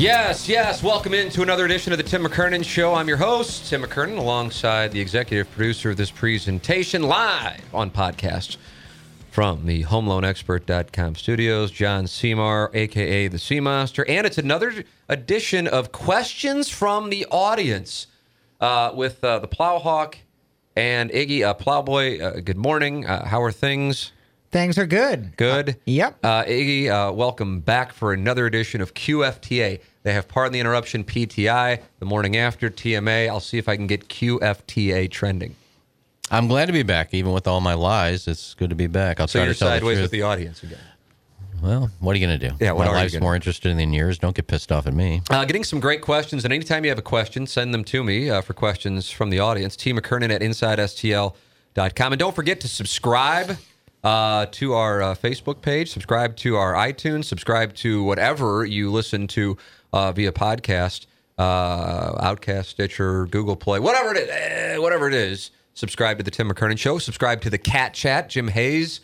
Yes, yes. Welcome into another edition of the Tim McKernan Show. I'm your host, Tim McKernan, alongside the executive producer of this presentation, live on podcast from the HomeLoanExpert.com studios, John Seymour, aka the Seamaster, and it's another edition of questions from the audience uh, with uh, the Plowhawk and Iggy uh, Plowboy. Uh, good morning. Uh, how are things? Things are good. Good. Yep. Uh, Iggy, uh, welcome back for another edition of QFTA. They have Pardon the Interruption PTI the morning after TMA. I'll see if I can get QFTA trending. I'm glad to be back, even with all my lies. It's good to be back. I'll So try you're to tell the sideways truth. with the audience again. well, what are you going to do? Yeah, what my are life's gonna more do? interesting than yours. Don't get pissed off at me. Uh, getting some great questions, and anytime you have a question, send them to me uh, for questions from the audience. T. McKernan at InsideSTL.com. And don't forget to subscribe uh, to our uh, Facebook page, subscribe to our iTunes, subscribe to whatever you listen to uh, via podcast, uh, Outcast, Stitcher, Google Play, whatever it is, eh, whatever it is. Subscribe to the Tim McKernan Show. Subscribe to the Cat Chat. Jim Hayes,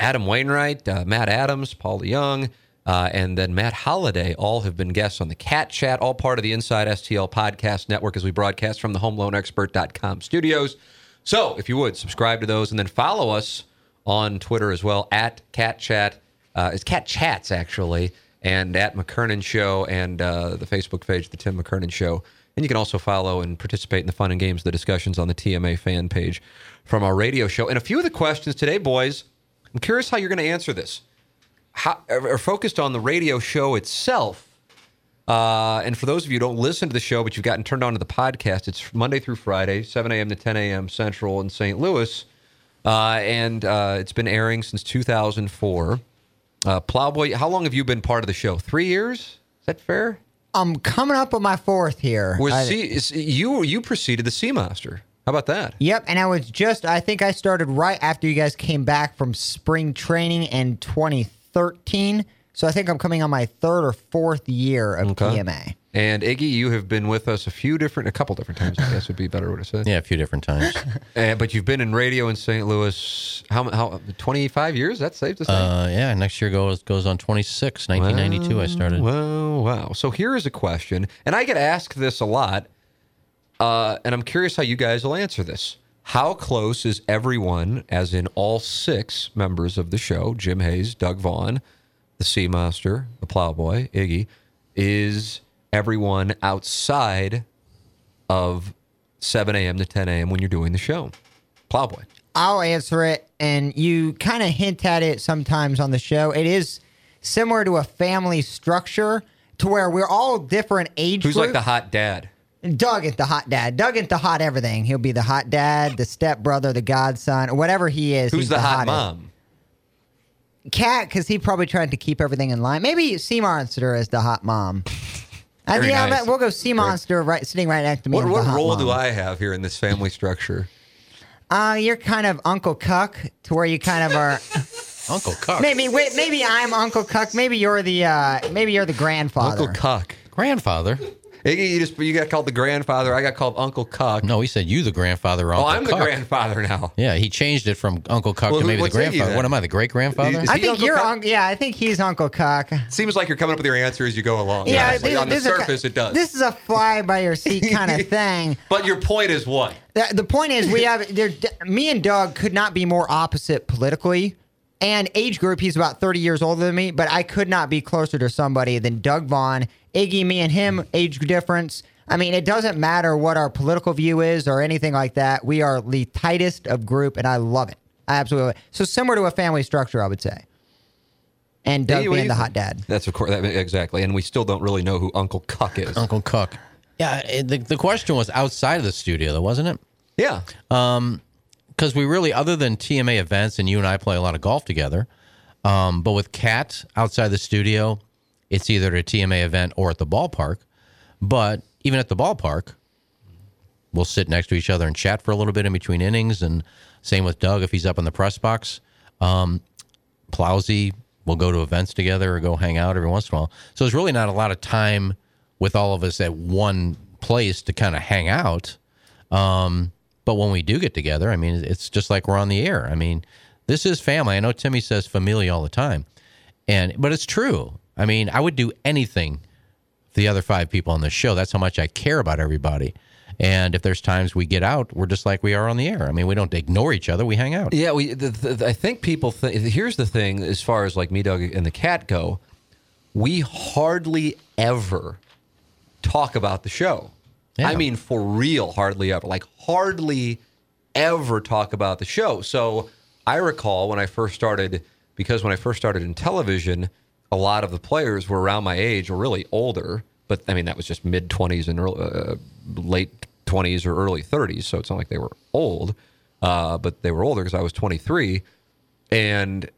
Adam Wainwright, uh, Matt Adams, Paul Young, uh, and then Matt Holliday. all have been guests on the Cat Chat, all part of the Inside STL podcast network as we broadcast from the HomeLoanExpert.com studios. So if you would, subscribe to those and then follow us on Twitter as well at Cat Chat. Uh, it's Cat Chats, actually, and at McKernan Show and uh, the Facebook page, The Tim McKernan Show. And you can also follow and participate in the fun and games, the discussions on the TMA fan page from our radio show. And a few of the questions today, boys, I'm curious how you're going to answer this. How, are focused on the radio show itself. Uh, and for those of you who don't listen to the show, but you've gotten turned on to the podcast, it's Monday through Friday, 7 a.m. to 10 a.m. Central in St. Louis. Uh, and uh, it's been airing since 2004. Uh, Plowboy, how long have you been part of the show? Three years? Is that fair? I'm coming up on my fourth here. Was I- C, you you preceded the Seamaster? How about that? Yep, and I was just I think I started right after you guys came back from spring training in 2013. So I think I'm coming on my third or fourth year of Okay. TMA. And Iggy, you have been with us a few different, a couple different times. I guess would be a better way to say. Yeah, a few different times. Uh, but you've been in radio in St. Louis. How how 25 years? That's safe to say. uh, yeah, next year goes goes on 26, 1992. I started. Wow, wow. So here is a question, and I get asked this a lot, uh, and I'm curious how you guys will answer this. How close is everyone, as in all six members of the show, Jim Hayes, Doug Vaughn, the Seamaster, the Plowboy, Iggy, is everyone outside of 7 a.m. to 10 a.m. when you're doing the show? Plowboy. I'll answer it, and you kind of hint at it sometimes on the show. It is similar to a family structure to where we're all different age Who's like the hot dad? Doug is the hot dad. Doug is the hot everything. He'll be the hot dad, the step brother, the godson, or whatever he is. Who's he's the, hot hottest. mom? Cat, because he probably tried to keep everything in line. Maybe Sea Monster is the hot mom. I Very think yeah, nice. we'll go Sea Monster right sitting right next to me. What, what role mom. do I have here in this family structure? Uh, you're kind of Uncle Cuck to where you kind of are. Uncle Cuck. maybe wait, maybe I'm Uncle Cuck. Maybe you're the uh, maybe you're the grandfather. Uncle Cuck. Grandfather. Iggy, you just you got called the grandfather. I got called Uncle Cuck. No, he said you the grandfather. oh, Uncle I'm the Cuck. grandfather now. Yeah, he changed it from Uncle Cuck Well, to maybe the grandfather. What am I, the great grandfather? I he think Uncle you're Cuck? un- yeah, I think he's Uncle Cock. Seems like you're coming up with your answer as you go along. Yeah, honestly. this- on the this is a- surface, it does. This is a fly by your seat kind of thing. but your point is what? The, the point is, we have there. Me and Doug could not be more opposite politically, and age group. He's about thirty years older than me, but I could not be closer to somebody than Doug Vaughn. Iggy, me and him, age difference. I mean, it doesn't matter what our political view is or anything like that. We are the tightest of group, and I love it. I absolutely. So similar to a family structure, I would say. And Doug Hey, what being the hot dad. That's of course that, exactly, and we still don't really know who Uncle Cuck is. Uncle Cuck. Yeah, it, the, the question was outside of the studio, though, wasn't it? Yeah, um, Because we really, other than TMA events, and you and I play a lot of golf together, um, but with Kat outside the studio, it's either at a TMA event or at the ballpark. But even at the ballpark, we'll sit next to each other and chat for a little bit in between innings. And same with Doug if he's up in the press box. Um, Plowsy, we'll go to events together or go hang out every once in a while. So there's really not a lot of time with all of us at one place to kind of hang out. Um, but when we do get together, I mean, it's just like we're on the air. I mean, this is family. I know Timmy says familia all the time, and but it's true. I mean, I would do anything for the other five people on the show. That's how much I care about everybody. And if there's times we get out, we're just like we are on the air. I mean, we don't ignore each other. We hang out. yeah. We. The, the, I think people think. Here's the thing: as far as like me, Doug, and the cat go, we hardly ever talk about the show. Yeah. I mean, for real, hardly ever. Like hardly ever talk about the show. So I recall when I first started, because when I first started in television, a lot of the players were around my age or really older. But I mean, that was just mid 20s and early, uh, late 20s or early 30s. So it's not like they were old, uh, but they were older because I was 23. And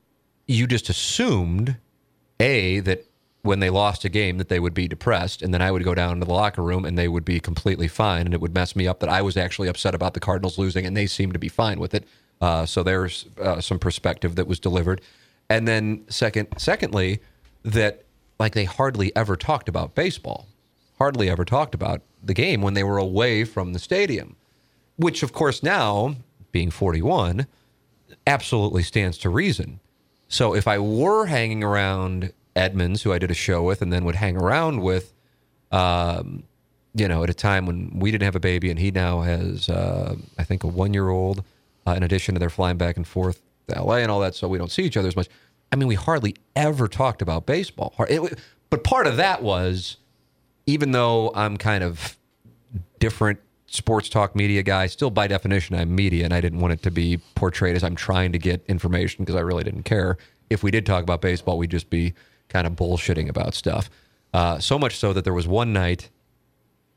you just assumed, A, that when they lost a game that they would be depressed and then I would go down to the locker room and they would be completely fine and it would mess me up that I was actually upset about the Cardinals losing and they seemed to be fine with it. Uh, so there's uh, some perspective that was delivered. And then second secondly that like they hardly ever talked about baseball. Hardly ever talked about the game when they were away from the stadium. Which of course now being 41 absolutely stands to reason. So if I were hanging around Edmonds, who I did a show with, and then would hang around with, um, you know, at a time when we didn't have a baby, and he now has, uh, I think, a one-year-old. Uh, in addition to their flying back and forth to LA and all that, so we don't see each other as much. I mean, we hardly ever talked about baseball. It- but part of that was, even though I'm kind of different sports talk media guy. Still, by definition, I'm media, and I didn't want it to be portrayed as I'm trying to get information because I really didn't care. If we did talk about baseball, we'd just be kind of bullshitting about stuff. Uh, so much so that there was one night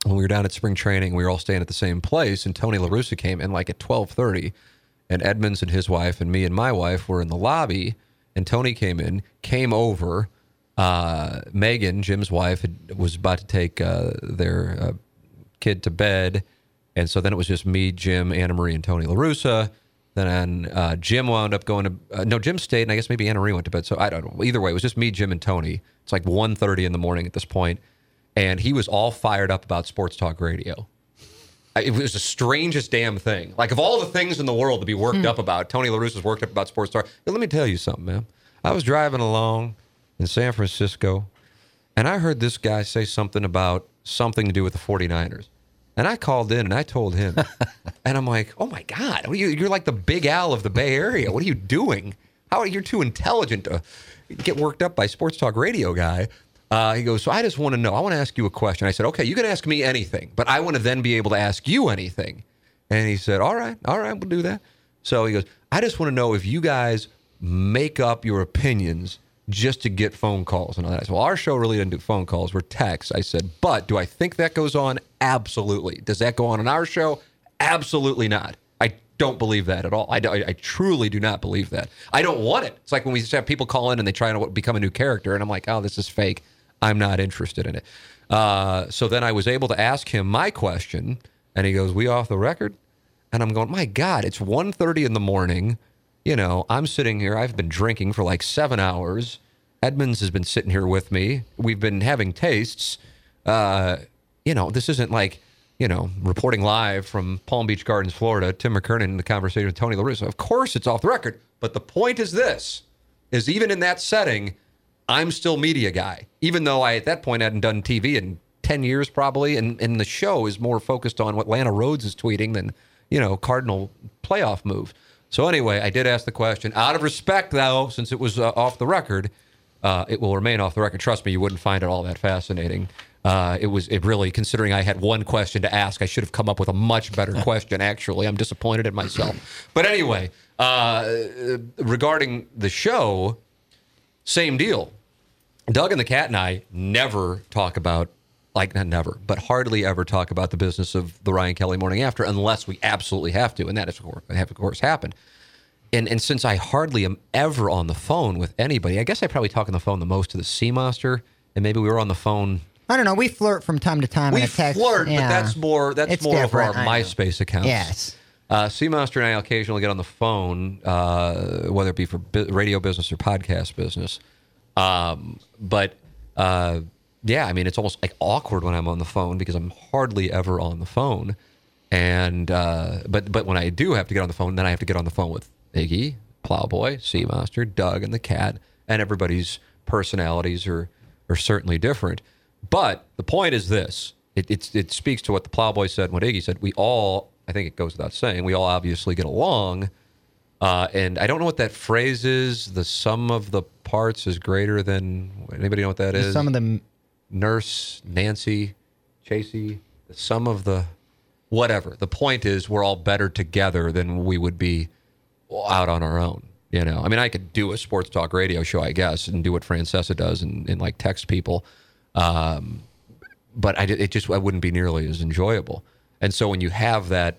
when we were down at spring training, we were all staying at the same place, and Tony La Russa came in like at 12:30, and Edmonds and his wife and me and my wife were in the lobby, and Tony came in, came over. Uh, Megan, Jim's wife, had, was about to take uh, their uh, kid to bed, and so then it was just me, Jim, Anna Marie, and Tony La Russa. Then uh, Jim wound up going to uh, no, Jim stayed, and I guess maybe Anna Marie went to bed. So I don't know. Either way, it was just me, Jim, and Tony. It's like 1.30 in the morning at this point, and he was all fired up about sports talk radio. It was the strangest damn thing. Like of all the things in the world to be worked up about, Tony La Russa's worked up about sports talk. But let me tell you something, man. I was driving along in San Francisco, and I heard this guy say something about something to do with the 49ers. And I called in and I told him, and I'm like, "Oh my God, are you, you're like the Big Al of the Bay Area. What are you doing? How are you too intelligent to get worked up by sports talk radio guy?" Uh, he goes, "So I just want to know. I want to ask you a question." I said, "Okay, you can ask me anything, but I want to then be able to ask you anything." And he said, "All right, all right, we'll do that." So he goes, "I just want to know if you guys make up your opinions just to get phone calls and all that." Well, our show really doesn't do phone calls; we're texts. I said, "But do I think that goes on? Absolutely. Does that go on in our show? Absolutely not. I don't believe that at all. I, I, I truly do not believe that. I don't want it. It's like when we have people call in and they try to become a new character, and I'm like, oh, this is fake. I'm not interested in it. Uh, so then I was able to ask him my question, and he goes, "We off the record?" And I'm going, "My God, it's 1.30 in the morning. You know, I'm sitting here. I've been drinking for like seven hours. Edmonds has been sitting here with me. We've been having tastes. Uh, you know, this isn't like, you know, reporting live from Palm Beach Gardens, Florida, Tim McKernan in the conversation with Tony La Russa. Of course it's off the record. But the point is this is even in that setting, I'm still media guy, even though I at that point hadn't done TV in 10 years probably. And, and the show is more focused on what Lana Rhoades is tweeting than, you know, Cardinal playoff move. So anyway, I did ask the question. Out of respect, though, since it was uh, off the record, uh, it will remain off the record. Trust me, you wouldn't find it all that fascinating. Uh, it was it really considering I had one question to ask. I should have come up with a much better question. Actually, I'm disappointed in myself. But anyway, uh, regarding the show, same deal. Doug and the cat and I never talk about like not never, but hardly ever talk about the business of the Ryan Kelly Morning After unless we absolutely have to, and that is of course, have of course happened. And and since I hardly am ever on the phone with anybody, I guess I probably talk on the phone the most to the Sea Monster, and maybe we were on the phone. I don't know. We flirt from time to time. We text. flirt, Yeah. but that's more that's It's more over our different, I know. MySpace accounts. Yes. Uh, Sea Monster and I occasionally get on the phone, uh, whether it be for bu- radio business or podcast business. Um, but uh, yeah, I mean, it's almost like awkward when I'm on the phone because I'm hardly ever on the phone. And uh, but but when I do have to get on the phone, then I have to get on the phone with Iggy, Plowboy, Sea Monster, Doug, and the cat, and everybody's personalities are are certainly different. But the point is this: it it's, it speaks to what the Plowboy said, and what Iggy said. We all, I think it goes without saying, we all obviously get along. Uh, and I don't know what that phrase is. The sum of the parts is greater than. Anybody know what that is? Some of them. Nurse Nancy Chasey. The sum of the whatever. The point is, we're all better together than we would be out on our own. You know, I mean, I could do a sports talk radio show, I guess, and do what Francesa does and, and like text people, um, but I, it just I wouldn't be nearly as enjoyable. And so when you have that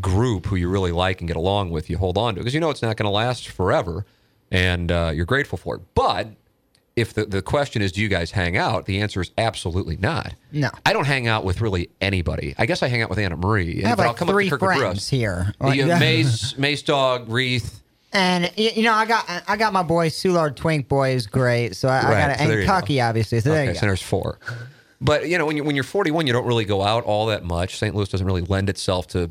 group who you really like and get along with, you hold on to because you know it's not going to last forever, and uh, you're grateful for it. But if the, the question is, do you guys hang out? The answer is absolutely not. No. I don't hang out with really anybody. I guess I hang out with Anna Marie. I have but like I'll come up to friends here. You have Mace, Mace Dog, Wreath. And you know, I got I got my boy Soulard Twink boy is great. So I, I got so and you go. Obviously. So Okay, so there's four. But you know, when you when you're 41, you don't really go out all that much. St. Louis doesn't really lend itself to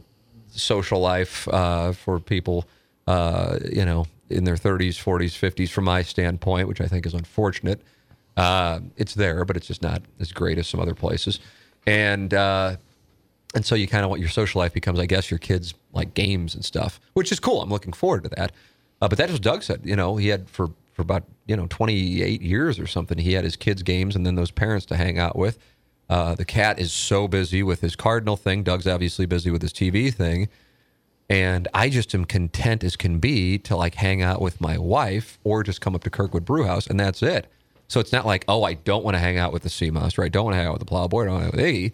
social life uh, for people, uh, you know, in their 30s, 40s, 50s. From my standpoint, which I think is unfortunate, uh, it's there, but it's just not as great as some other places. And uh, and so you kind of what your social life becomes, I guess, your kids like games and stuff, which is cool. I'm looking forward to that. Uh, but that's what Doug said. You know, he had for for about you know 28 years or something. He had his kids' games and then those parents to hang out with. Uh, the cat is so busy with his Cardinal thing. Doug's obviously busy with his TV thing. And I just am content as can be to like hang out with my wife or just come up to Kirkwood Brewhouse and that's it. So it's not like, oh, I don't want to hang out with the Sea Monster. I don't want to hang out with the Plowboy. I don't want to hang out with Iggy.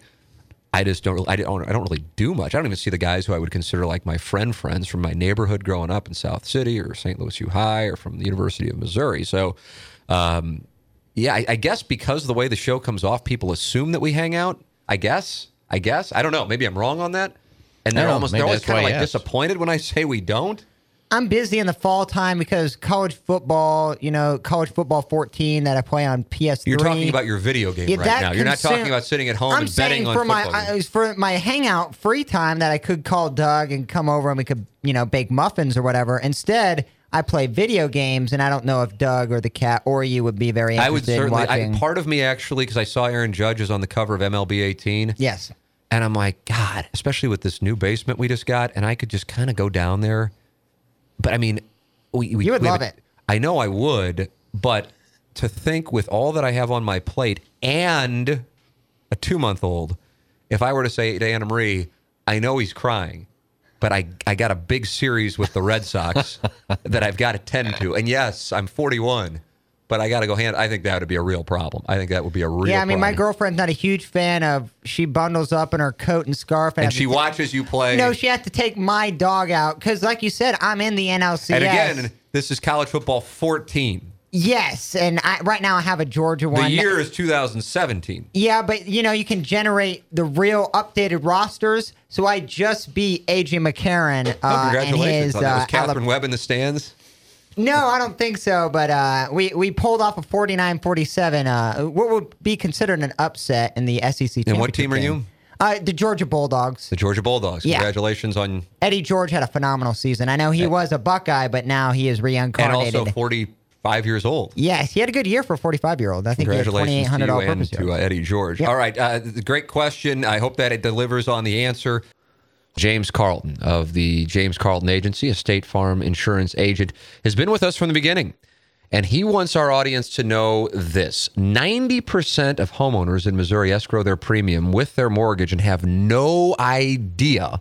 I just don't. really- I don't. I don't really do much. I don't even see the guys who I would consider like my friend friends from my neighborhood growing up in South City or St. Louis U High or from the University of Missouri. So, um, yeah, I, I guess because of the way the show comes off, people assume that we hang out. I guess. I guess. I don't know. Maybe I'm wrong on that. And they're don't know. almost—they're always kind of like asked. disappointed when I say we don't. I'm busy in the fall time because college football, you know, college football 14 that I play on PS3. You're talking about your video game Yeah, right now. You're not talking about sitting at home I'm and betting saying on for my football. games. I, for my hangout free time that I could call Doug and come over and we could you know bake muffins or whatever. Instead, I play video games, and I don't know if Doug or the cat or you would be very interested I would interested in certainly. watching. I, part of me actually, because I saw Aaron Judge is on the cover of MLB 18. yes, And I'm like, God, especially with this new basement we just got, and I could just kind of go down there. But I mean, we, we You would we love it. I know I would, but to think with all that I have on my plate and a two month old, if I were to say to Anna Marie, I know he's crying, but I, I got a big series with the Red Sox that I've got to tend to. And yes, I'm 41, but I got to go hand. I think that would be a real problem. I think that would be a real yeah. I mean, my girlfriend's not a huge fan of. She bundles up in her coat and scarf, And has she watches you play. No, she has to take my dog out because, like you said, I'm in the NLCS. And again, this is college football 14. yes, and I, right now I have a Georgia one. The year is 2017. Yeah, but you know, you can generate the real updated rosters. So I just beat AJ McCarron Oh, uh, and congratulations his on that. Was uh, Katherine Alabama. Webb in the stands? No, I don't think so. But uh, we we pulled off a 49-47. Uh, what would be considered an upset in the SEC. And what team are you? Uh, the Georgia Bulldogs. The Georgia Bulldogs. Yeah. Congratulations on Eddie George had a phenomenal season. I know he was a Buckeye, but now he is reincarnated. and also 45 years old. yes, he had a good year for a 45 year old. I think he had Congratulations to 2,800 you and to uh. Eddie George. Yeah. All right, uh, great question. I hope that it delivers on the answer. James Carlton of the James Carlton Agency, a State Farm insurance agent, has been with us from the beginning. And he wants our audience to know this 90% of homeowners in Missouri escrow their premium with their mortgage and have no idea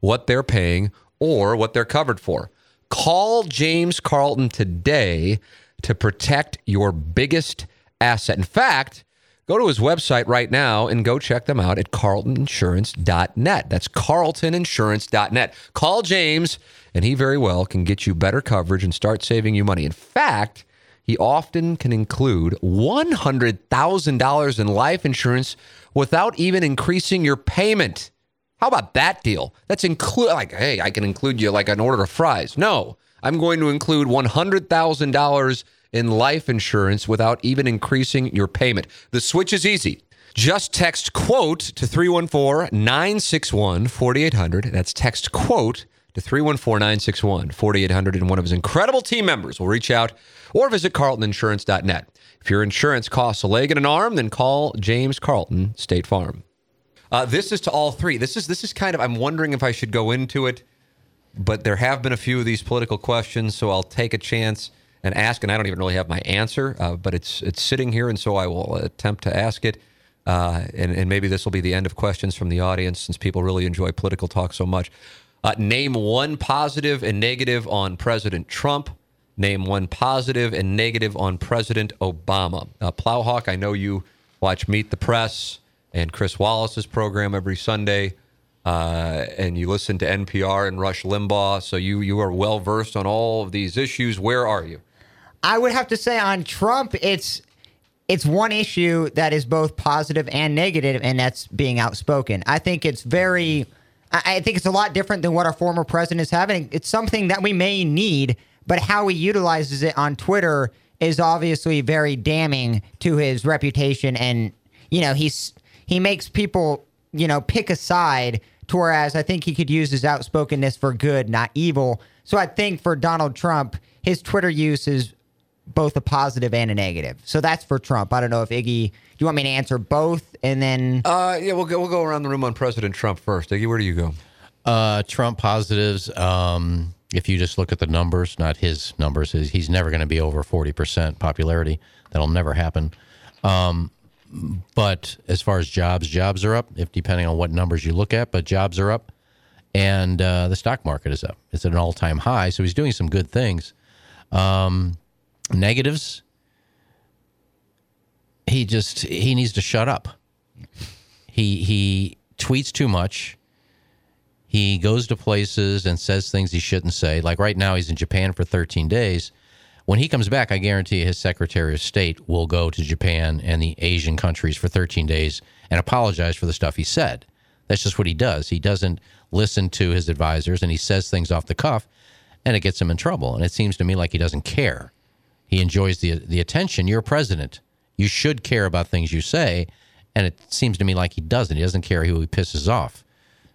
what they're paying or what they're covered for. Call James Carlton today to protect your biggest asset. In fact, go to his website right now and go check them out at carltoninsurance.net. That's carltoninsurance.net. Call James, and he very well can get you better coverage and start saving you money. In fact, he often can include $100,000 in life insurance without even increasing your payment. How about that deal? That's include like, hey, I can include you like an order of fries. No, I'm going to include one hundred thousand dollars in life insurance without even increasing your payment. The switch is easy. Just text quote to 314-961-4800. That's text quote to 314-961-4800 and one of his incredible team members will reach out or visit carltoninsurance.net. If your insurance costs a leg and an arm, then call James Carlton State Farm. Uh, this is to all three. This is this is kind of. I'm wondering if I should go into it, but there have been a few of these political questions, so I'll take a chance and ask. And I don't even really have my answer, uh, but it's it's sitting here, and so I will attempt to ask it. Uh, and, and maybe this will be the end of questions from the audience, since people really enjoy political talk so much. Uh, name one positive and negative on President Trump. Name one positive and negative on President Obama. Uh, Plowhawk, I know you watch Meet the Press and Chris Wallace's program every Sunday, uh, and you listen to NPR and Rush Limbaugh, so you you are well versed on all of these issues. Where are you? I would have to say on Trump, it's it's one issue that is both positive and negative, and that's being outspoken. I think it's very, I think it's a lot different than what our former president is having. It's something that we may need, but how he utilizes it on Twitter is obviously very damning to his reputation, and you know he's he makes people you know pick a side. Whereas I think he could use his outspokenness for good, not evil. So I think for Donald Trump, his Twitter use is both a positive and a negative. So that's for Trump. I don't know if Iggy, do you want me to answer both and then Uh, yeah, we'll go, we'll go around the room on President Trump first. Iggy, where do you go? Uh, Trump positives. Um, if you just look at the numbers, not his numbers, his, he's never going to be over forty percent popularity. That'll never happen. Um, but as far as jobs, jobs are up. If depending on what numbers you look at, but jobs are up, and uh, the stock market is up. It's at an all-time high. So he's doing some good things. Um, negatives. He just he needs to shut up. He he tweets too much. He goes to places and says things he shouldn't say. Like right now, he's in Japan for 13 days. When he comes back, I guarantee his Secretary of State will go to Japan and the Asian countries for 13 days and apologize for the stuff he said. That's just what he does. He doesn't listen to his advisors and he says things off the cuff and it gets him in trouble. And it seems to me like he doesn't care. He enjoys the the attention. You're president. You should care about things you say. And it seems to me like he doesn't. He doesn't care who he pisses off.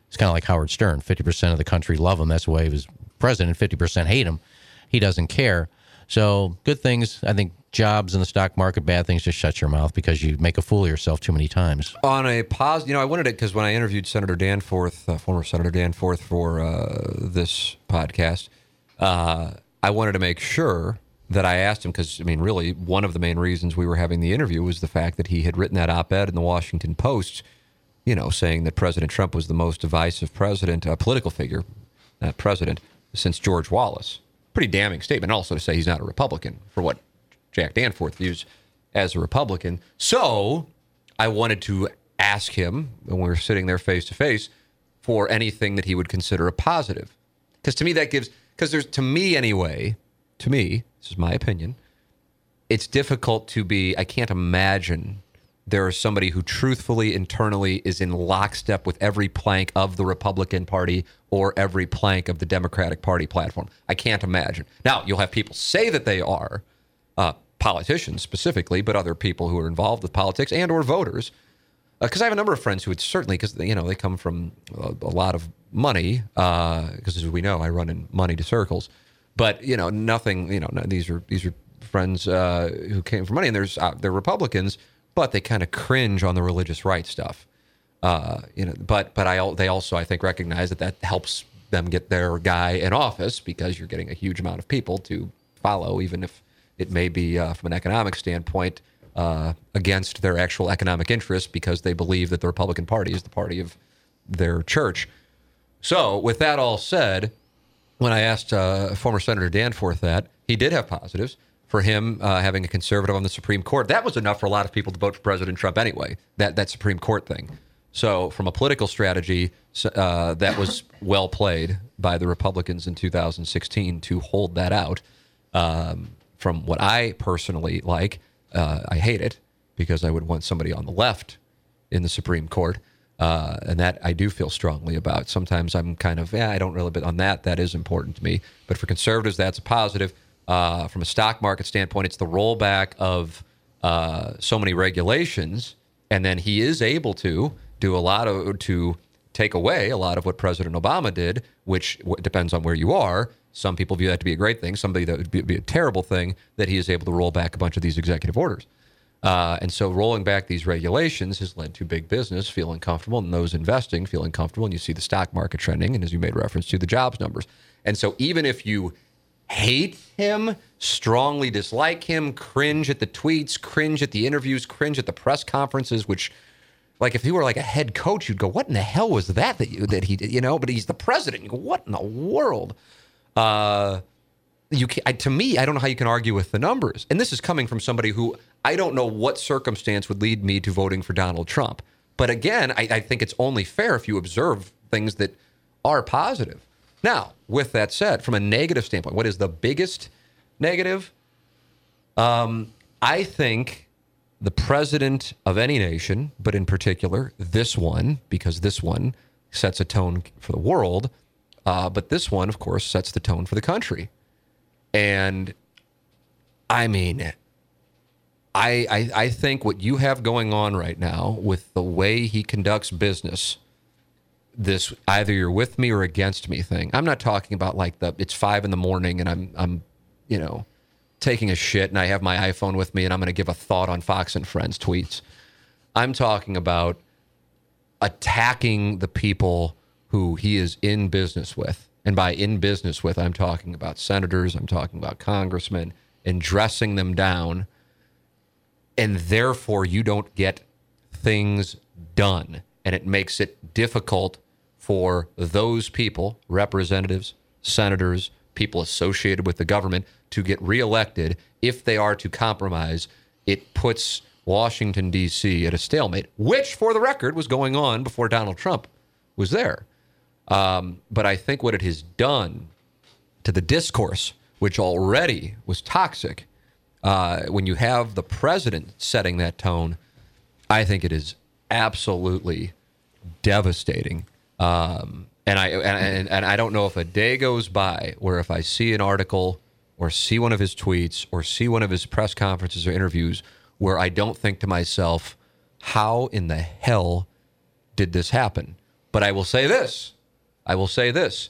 It's kind of like Howard Stern. 50% of the country love him. That's why he was president. 50% hate him. He doesn't care. So, good things. I think jobs in the stock market, bad things, just shut your mouth because you make a fool of yourself too many times. On a positive, you know, I wanted it because when I interviewed Senator Danforth, uh, former Senator Danforth, for uh, this podcast, uh, I wanted to make sure that I asked him because, I mean, really, one of the main reasons we were having the interview was the fact that he had written that op ed in the Washington Post, you know, saying that President Trump was the most divisive president, uh, political figure, not president, since George Wallace. Pretty damning statement. Also to say he's not a Republican for what Jack Danforth views as a Republican. So I wanted to ask him when we were sitting there face to face for anything that he would consider a positive. Because to me, that gives, because there's, to me anyway, to me, this is my opinion, it's difficult to be, I can't imagine there is somebody who truthfully internally is in lockstep with every plank of the Republican Party or every plank of the Democratic Party platform. I can't imagine. Now, you'll have people say that they are, uh, politicians specifically, but other people who are involved with politics and or voters. Because I have a number of friends who would certainly, because you know they come from a, a lot of money. Because as we know, I run in money to circles. But you know, nothing. You know, these are these are friends uh, who came for money, and there's uh, they're Republicans, but they kind of cringe on the religious right stuff. Uh, you know, but but I they also I think recognize that that helps them get their guy in office because you're getting a huge amount of people to follow, even if it may be uh, from an economic standpoint uh, against their actual economic interests because they believe that the Republican Party is the party of their church. So, with that all said, when I asked uh, former Senator Danforth that, he did have positives for him uh, having a conservative on the Supreme Court. That was enough for a lot of people to vote for President Trump anyway. That that Supreme Court thing. So, from a political strategy, uh, that was well played by the Republicans in 2016 to hold that out. Um, from what I personally like, uh, I hate it because I would want somebody on the left in the Supreme Court. Uh, and that I do feel strongly about. Sometimes I'm kind of, yeah, I don't really, but on that, that is important to me. But for conservatives, that's a positive. Uh, from a stock market standpoint, it's the rollback of uh, so many regulations. And then he is able to do a lot of, to take away a lot of what President Obama did, which depends on where you are. Some people view that to be a great thing. Somebody that would be, be a terrible thing that he is able to roll back a bunch of these executive orders. Uh, and so rolling back these regulations has led to big business feeling comfortable and those investing feeling comfortable. And you see the stock market trending, and as you made reference to, the jobs numbers. And so even if you hate him, strongly dislike him, cringe at the tweets, cringe at the interviews, cringe at the press conferences, which like if he were like a head coach, you'd go, "What in the hell was that that you that he did?" You know, but he's the president. You go, "What in the world?" Uh, you can, I, to me, I don't know how you can argue with the numbers. And this is coming from somebody who I don't know what circumstance would lead me to voting for Donald Trump. But again, I, I think it's only fair if you observe things that are positive. Now, with that said, from a negative standpoint, what is the biggest negative? Um, I think the president of any nation, but in particular this one, because this one sets a tone for the world, uh, but this one, of course, sets the tone for the country. And I mean, I, I, I think what you have going on right now with the way he conducts business, this either you're with me or against me thing. I'm not talking about like the it's five in the morning and I'm I'm you know taking a shit and I have my iPhone with me and I'm going to give a thought on Fox and Friends tweets. I'm talking about attacking the people who he is in business with. And by in business with, I'm talking about senators, I'm talking about congressmen, and dressing them down. And therefore, you don't get things done. And it makes it difficult for those people, representatives, senators, people associated with the government, to get reelected. If they are to compromise, it puts Washington, D.C. at a stalemate, which, for the record, was going on before Donald Trump was there. Um, but I think what it has done to the discourse, which already was toxic, uh, when you have the president setting that tone, I think it is absolutely devastating. Um, and I and, and I don't know if a day goes by where if I see an article or see one of his tweets or see one of his press conferences or interviews where I don't think to myself, how in the hell did this happen? But I will say this I will say this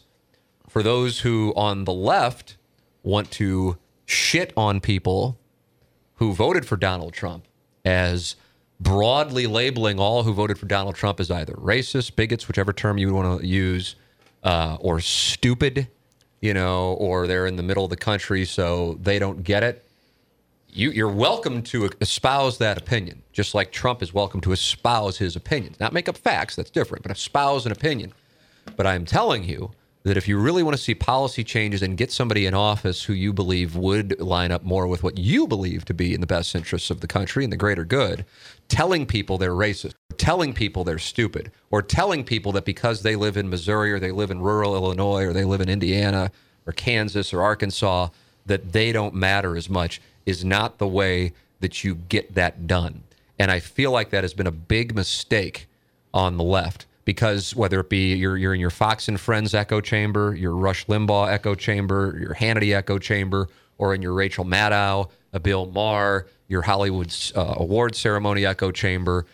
for those who on the left want to shit on people who voted for Donald Trump as broadly labeling all who voted for Donald Trump as either racist, bigots, whichever term you want to use, uh, or stupid, you know, or they're in the middle of the country so they don't get it. You, you're welcome to espouse that opinion, just like Trump is welcome to espouse his opinions. Not make up facts, that's different, but espouse an opinion. But I'm telling you that if you really want to see policy changes and get somebody in office who you believe would line up more with what you believe to be in the best interests of the country and the greater good, telling people they're racist, telling people they're stupid, or telling people that because they live in Missouri or they live in rural Illinois or they live in Indiana or Kansas or Arkansas, that they don't matter as much is not the way that you get that done. And I feel like that has been a big mistake on the left because whether it be you're, you're in your Fox and Friends echo chamber, your Rush Limbaugh echo chamber, your Hannity echo chamber, or in your Rachel Maddow, a Bill Maher, your Hollywood uh, award ceremony echo chamber,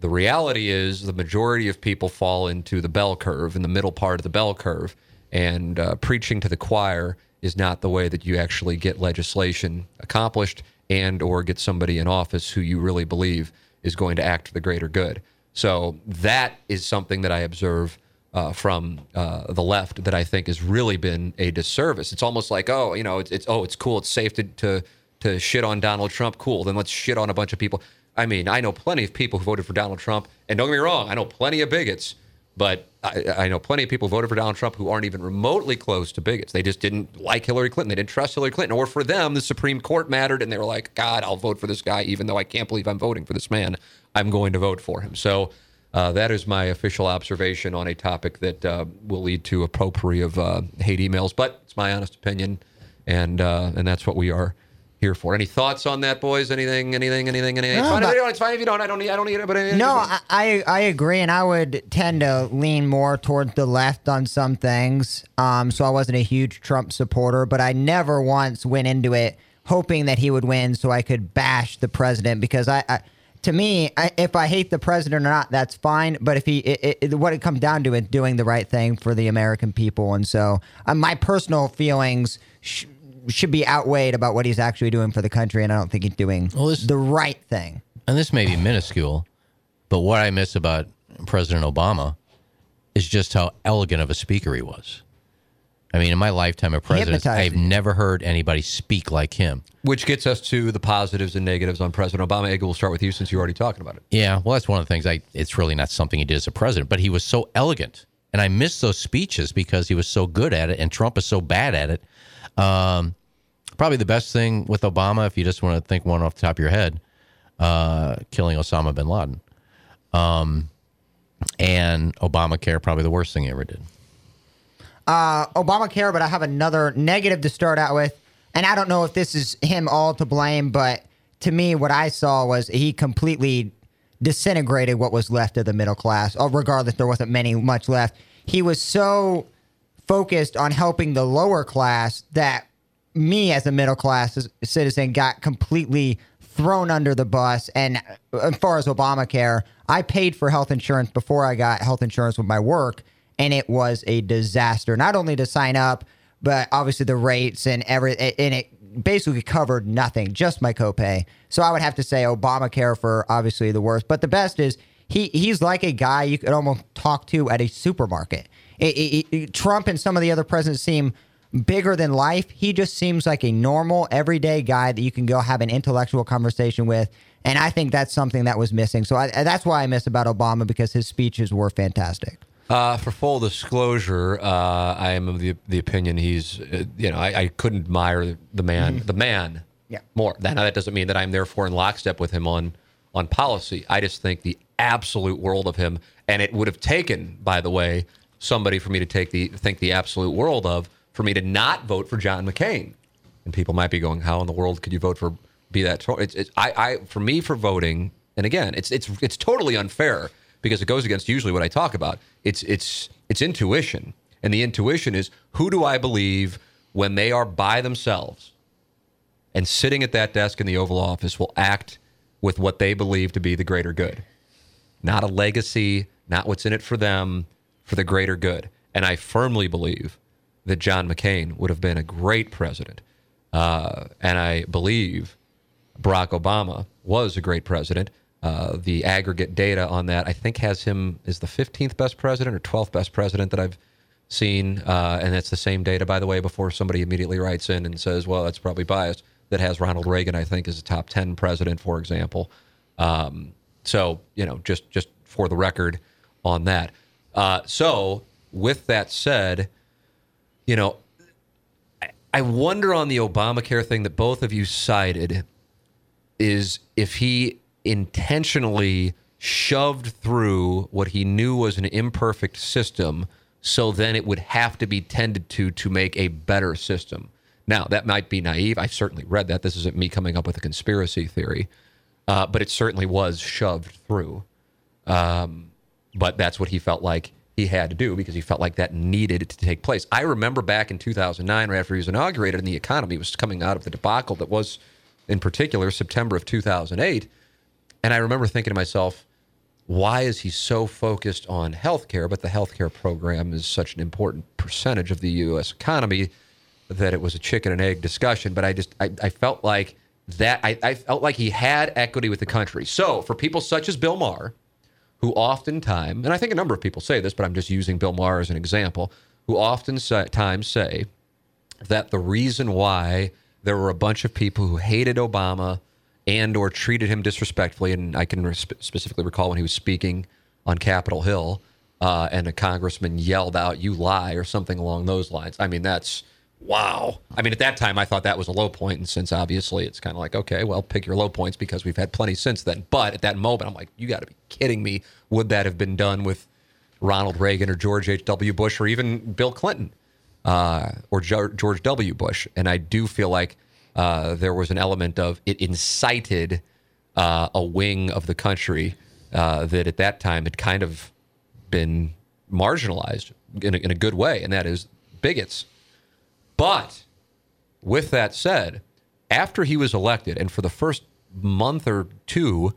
the reality is the majority of people fall into the bell curve, in the middle part of the bell curve. And uh, preaching to the choir is not the way that you actually get legislation accomplished and or get somebody in office who you really believe is going to act for the greater good. So that is something that I observe uh, from uh, the left that I think has really been a disservice. It's almost like, oh, you know, it's, it's oh, it's cool, it's safe to, to to shit on Donald Trump. Cool, then let's shit on a bunch of people. I mean, I know plenty of people who voted for Donald Trump, and don't get me wrong, I know plenty of bigots, but I, I, know plenty of people voted for Donald Trump who aren't even remotely close to bigots. They just didn't like Hillary Clinton. They didn't trust Hillary Clinton, or for them, the Supreme Court mattered, and they were like, God, I'll vote for this guy, even though I can't believe I'm voting for this man. I'm going to vote for him. So uh, that is my official observation on a topic that uh, will lead to a potpourri of uh, hate emails, but it's my honest opinion, and uh, and that's what we are here for. Any thoughts on that, boys? Anything? Anything? Anything? Anything? No, it's, fine if you don't, it's fine if you don't. I don't need. I don't need it. But No, I, I I agree, and I would tend to lean more towards the left on some things. Um, so I wasn't a huge Trump supporter, but I never once went into it hoping that he would win, so I could bash the president. Because I, I to me, I, if I hate the president or not, that's fine. But if he, it, it, what it comes down to is doing the right thing for the American people, and so uh, my personal feelings. Sh- should be outweighed about what he's actually doing for the country, and I don't think he's doing Well, this- the right thing. and this may be minuscule, but what I miss about President Obama is just how elegant of a speaker he was. I mean, in my lifetime of presidents, I've never heard anybody speak like him. Which gets us to the positives and negatives on President Obama. Egg, we'll start with you since you're already talking about it. Yeah, well, that's one of the things. I it's really not something he did as a president, but he was so elegant, and I miss those speeches because he was so good at it, and Trump is so bad at it. Um, probably the best thing with Obama, if you just want to think one off the top of your head, uh, killing Osama bin Laden, um, and Obamacare, probably the worst thing he ever did. Uh, Obamacare, but I have another negative to start out with. And I don't know if this is him all to blame, but to me, what I saw was he completely disintegrated what was left of the middle class. Oh, regardless, there wasn't many much left. He was so focused on helping the lower class that me, as a middle class citizen, got completely thrown under the bus. And uh, as far as Obamacare, I paid for health insurance before I got health insurance with my work and it was a disaster. Not only to sign up, but obviously the rates and every and it basically covered nothing, just my copay. So I would have to say Obamacare for obviously the worst. But the best is he he's like a guy you could almost talk to at a supermarket. It- it- it- Trump and some of the other presidents seem bigger than life. He just seems like a normal, everyday guy that you can go have an intellectual conversation with. And I think that's something that was missing. So I, that's why I miss about Obama because his speeches were fantastic. Uh, for full disclosure, uh, I am of the the opinion he's, uh, you know, I, I couldn't admire the man, the man, Yeah. more. That, now that doesn't mean that I'm therefore in lockstep with him on on policy. I just think the absolute world of him, and it would have taken, by the way, somebody for me to take the think the absolute world of for me to not vote for John McCain. And people might be going, "How in the world could you vote for be that?" tro-" It's, it's I, I for me for voting, and again, it's it's it's totally unfair because it goes against usually what I talk about. It's it's it's intuition, and the intuition is who do I believe when they are by themselves and sitting at that desk in the Oval Office will act with what they believe to be the greater good, not a legacy, not what's in it for them, for the greater good. And I firmly believe that John McCain would have been a great president. Uh, and I believe Barack Obama was a great president. Uh, the aggregate data on that, I think, has him as the 15th best president or 12th best president that I've seen. Uh, and that's the same data, by the way, before somebody immediately writes in and says, well, that's probably biased. That has Ronald Reagan, I think, as a top 10 president, for example. Um, so, you know, just, just for the record on that. Uh, so, with that said, you know, I- I wonder on the Obamacare thing that both of you cited is if he intentionally shoved through what he knew was an imperfect system so then it would have to be tended to to make a better system. Now, that might be naive. I certainly read that. This isn't me coming up with a conspiracy theory. uh, but it certainly was shoved through. Um, but that's what he felt like he had to do because he felt like that needed to take place. I remember back in 2009, right after he was inaugurated, and the economy was coming out of the debacle that was, in particular, September of 2008. And I remember thinking to myself, why is he so focused on healthcare? But the healthcare program is such an important percentage of the U.S. economy that it was a chicken and egg discussion. But I just I, I felt like that I, I felt like he had equity with the country. So for people such as Bill Maher, who oftentimes, and I think a number of people say this, but I'm just using Bill Maher as an example, who oftentimes say that the reason why there were a bunch of people who hated Obama and or treated him disrespectfully, and I can specifically recall when he was speaking on Capitol Hill, uh, and a congressman yelled out "You lie" or something along those lines. I mean, that's wow. I mean, at that time, I thought that was a low point, and since obviously it's kind of like, okay, well, pick your low points because we've had plenty since then. But at that moment, I'm like, you got to be kidding me. Would that have been done with Ronald Reagan or George H.W. Bush or even Bill Clinton uh, or George W. Bush? And I do feel like uh, there was an element of it incited uh, a wing of the country uh, that at that time had kind of been marginalized in a, in a good way, and that is bigots. But with that said, after he was elected, and for the first month or two,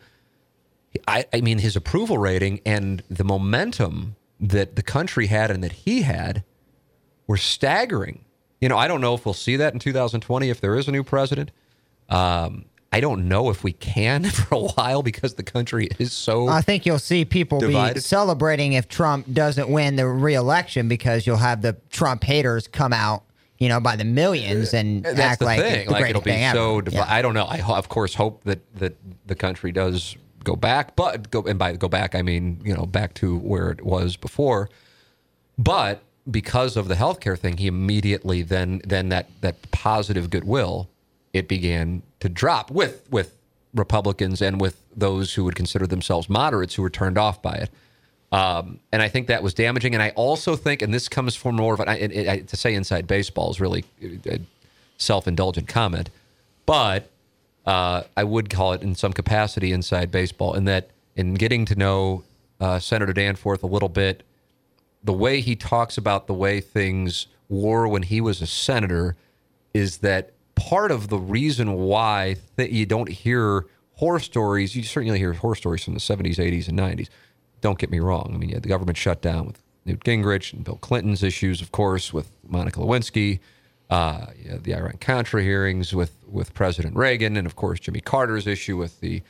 I, I mean, his approval rating and the momentum that the country had and that he had were staggering. You know, I don't know if we'll see that in 2020 if there is a new president. Um, I don't know if we can for a while because the country is so. I think you'll see people be celebrating if Trump doesn't win the reelection because you'll have the Trump haters come out, you know, by the millions and That's act the like thing. the like it'll be ever. so. Yeah. I don't know. I of course hope that that the country does go back, but go and by go back I mean you know back to where it was before. But because of the healthcare thing, he immediately then then that that positive goodwill it began to drop with with Republicans and with those who would consider themselves moderates who were turned off by it. Um, and I think that was damaging. And I also think, and this comes from more of an, I, I, to say inside baseball is really a self indulgent comment, but uh, I would call it in some capacity inside baseball, in that in getting to know uh, Senator Danforth a little bit, the way he talks about the way things were when he was a senator is that part of the reason why that you don't hear horror stories, you certainly hear horror stories from the 70s, 80s, and 90s. Don't get me wrong. I mean, you had the government shut down with Newt Gingrich and Bill Clinton's issues, of course, with Monica Lewinsky. Uh, you the Iran Contra hearings with, with President Reagan, and of course, Jimmy Carter's issue with the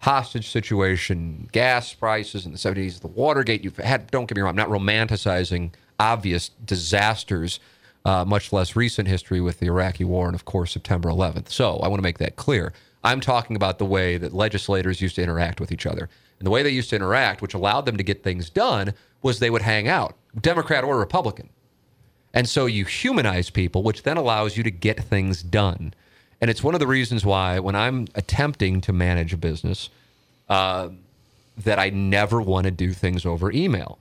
hostage situation, gas prices in the 70s, the Watergate. You've had, don't get me wrong, I'm not romanticizing obvious disasters, uh, much less recent history with the Iraqi war and, of course, September 11th. So I want to make that clear. I'm talking about the way that legislators used to interact with each other. And the way they used to interact, which allowed them to get things done, was they would hang out, Democrat or Republican. And so you humanize people, which then allows you to get things done. And it's one of the reasons why, when I'm attempting to manage a business, uh, that I never want to do things over email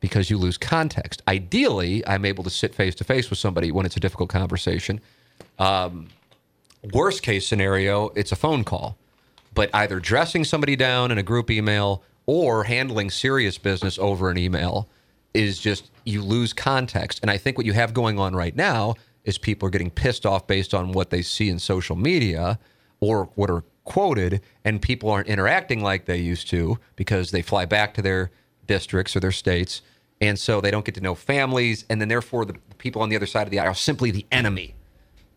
because you lose context. Ideally, I'm able to sit face to face with somebody when it's a difficult conversation. Um, worst case scenario, it's a phone call. But either dressing somebody down in a group email or handling serious business over an email is just you lose context. And I think what you have going on right now is people are getting pissed off based on what they see in social media or what are quoted, and people aren't interacting like they used to because they fly back to their districts or their states. And so they don't get to know families, and then therefore the people on the other side of the aisle are simply the enemy.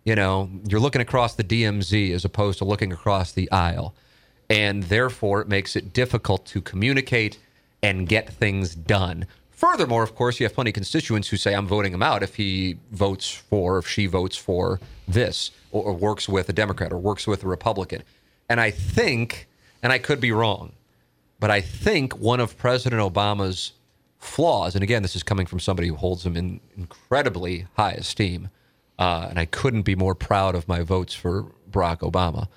You know, you're looking across the DMZ as opposed to looking across the aisle. And therefore, it makes it difficult to communicate and get things done. Furthermore, of course, you have plenty of constituents who say, I'm voting him out if he votes for, if she votes for this, or, or works with a Democrat or works with a Republican. And I think, and I could be wrong, but I think one of President Obama's flaws, and again, this is coming from somebody who holds him in incredibly high esteem, uh, and I couldn't be more proud of my votes for Barack Obama.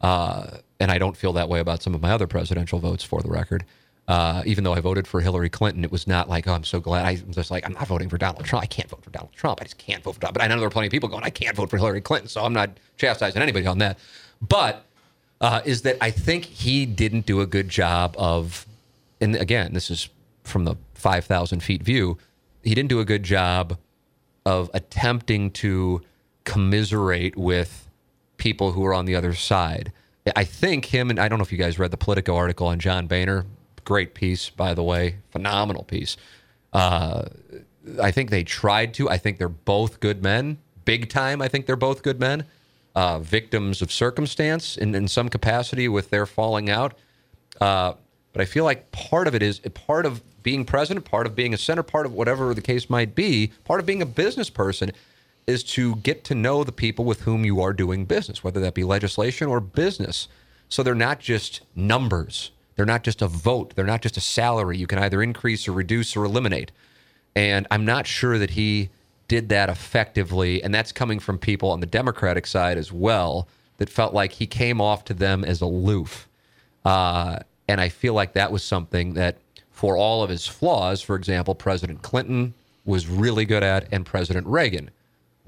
Uh, and I don't feel that way about some of my other presidential votes, for the record. Uh, even though I voted for Hillary Clinton, it was not like, oh, I'm so glad. I'm just like, I'm not voting for Donald Trump. I can't vote for Donald Trump. I just can't vote for Donald. But I know there are plenty of people going, I can't vote for Hillary Clinton. So I'm not chastising anybody on that. But uh, is that I think he didn't do a good job of, and again, this is from the 5,000 feet view, he didn't do a good job of attempting to commiserate with people who are on the other side. I think him and I don't know if you guys read the Politico article on John Boehner. Great piece, by the way, phenomenal piece. Uh, I think they tried to. I think they're both good men, big time. I think they're both good men, uh, victims of circumstance in, in some capacity with their falling out. Uh, but I feel like part of it is part of being president, part of being a senator, part of whatever the case might be, part of being a business person is to get to know the people with whom you are doing business, whether that be legislation or business. So they're not just numbers. They're not just a vote. They're not just a salary you can either increase or reduce or eliminate. And I'm not sure that he did that effectively. And that's coming from people on the Democratic side as well that felt like he came off to them as aloof. Uh, and I feel like that was something that, for all of his flaws, for example, President Clinton was really good at, and President Reagan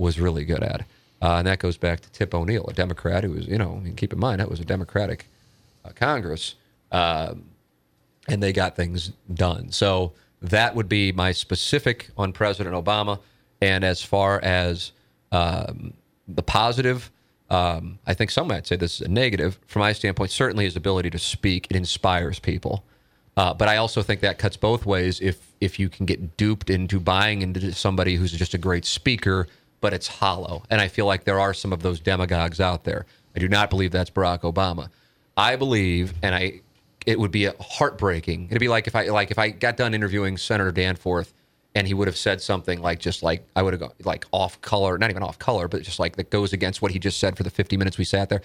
was really good at. Uh, and that goes back to Tip O'Neill, a Democrat who was, you know, keep in mind, that was a Democratic uh, Congress. Um, and they got things done. So that would be my specific on President Obama. And as far as um, the positive, um, I think some might say this is a negative. From my standpoint, certainly his ability to speak, it inspires people. Uh, but I also think that cuts both ways. If if you can get duped into buying into somebody who's just a great speaker, but it's hollow, and I feel like there are some of those demagogues out there. I do not believe that's Barack Obama. I believe, and I it would be heartbreaking. It'd be like if I like if I got done interviewing Senator Danforth and he would have said something like just like I would have gone like off color, not even off color, but just like that goes against what he just said for the 50 minutes we sat there.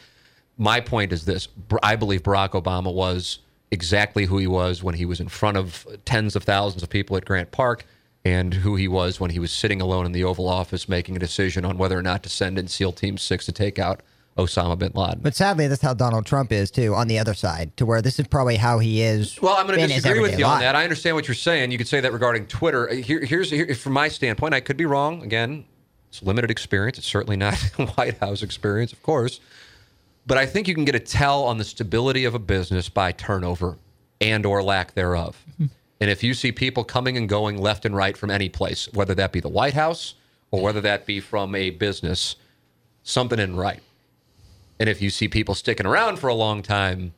My point is this: I believe Barack Obama was exactly who he was when he was in front of tens of thousands of people at Grant Park, and who he was when he was sitting alone in the Oval Office making a decision on whether or not to send in SEAL Team Six to take out Osama bin Laden. But sadly, that's how Donald Trump is too. On the other side, to where this is probably how he is. Well, I'm going to in his disagree with everyday you on life. that. I understand what you're saying. You could say that regarding Twitter. Uh, here, here's here, from my standpoint. I could be wrong. Again, it's limited experience. It's certainly not White House experience, of course. But I think you can get a tell on the stability of a business by turnover and or lack thereof. Mm-hmm. And if you see people coming and going left and right from any place, whether that be the White House or whether that be from a business, something isn't right. And if you see people sticking around for a long time,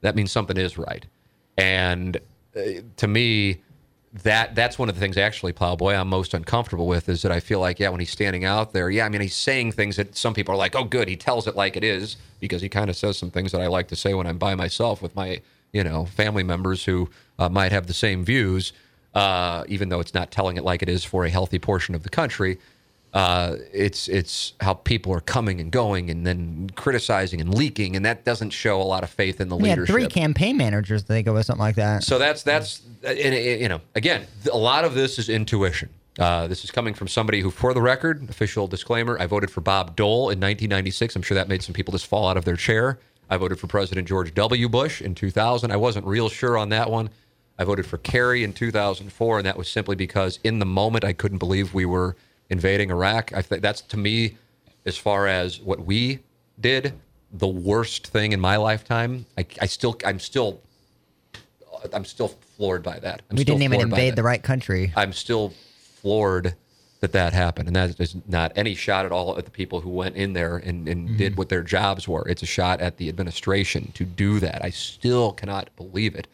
that means something is right. And uh, to me, that that's one of the things actually, Plowboy, I'm most uncomfortable with is that I feel like, yeah, when he's standing out there, yeah, I mean, he's saying things that some people are like, oh, good, he tells it like it is because he kind of says some things that I like to say when I'm by myself with my, you know, family members who uh, might have the same views, uh, even though it's not telling it like it is for a healthy portion of the country. Uh, it's it's how people are coming and going and then criticizing and leaking, and that doesn't show a lot of faith in the We had leadership. three campaign managers that go with something like that. So that's that's and, you know again a lot of this is intuition. Uh, this is coming from somebody who, for the record, official disclaimer, I voted for Bob Dole in 1996. I'm sure that made some people just fall out of their chair. I voted for President George W. Bush in 2000. I wasn't real sure on that one. I voted for Kerry in 2004, and that was simply because in the moment I couldn't believe we were invading Iraq. I think that's to me, as far as what we did, the worst thing in my lifetime. I, I still, I'm still I'm still floored by that. I'm we didn't even invade the right country. I'm still floored that that happened, and that is not any shot at all at the people who went in there and, and Mm-hmm. did what their jobs were. It's a shot at the administration to do that. I still cannot believe it,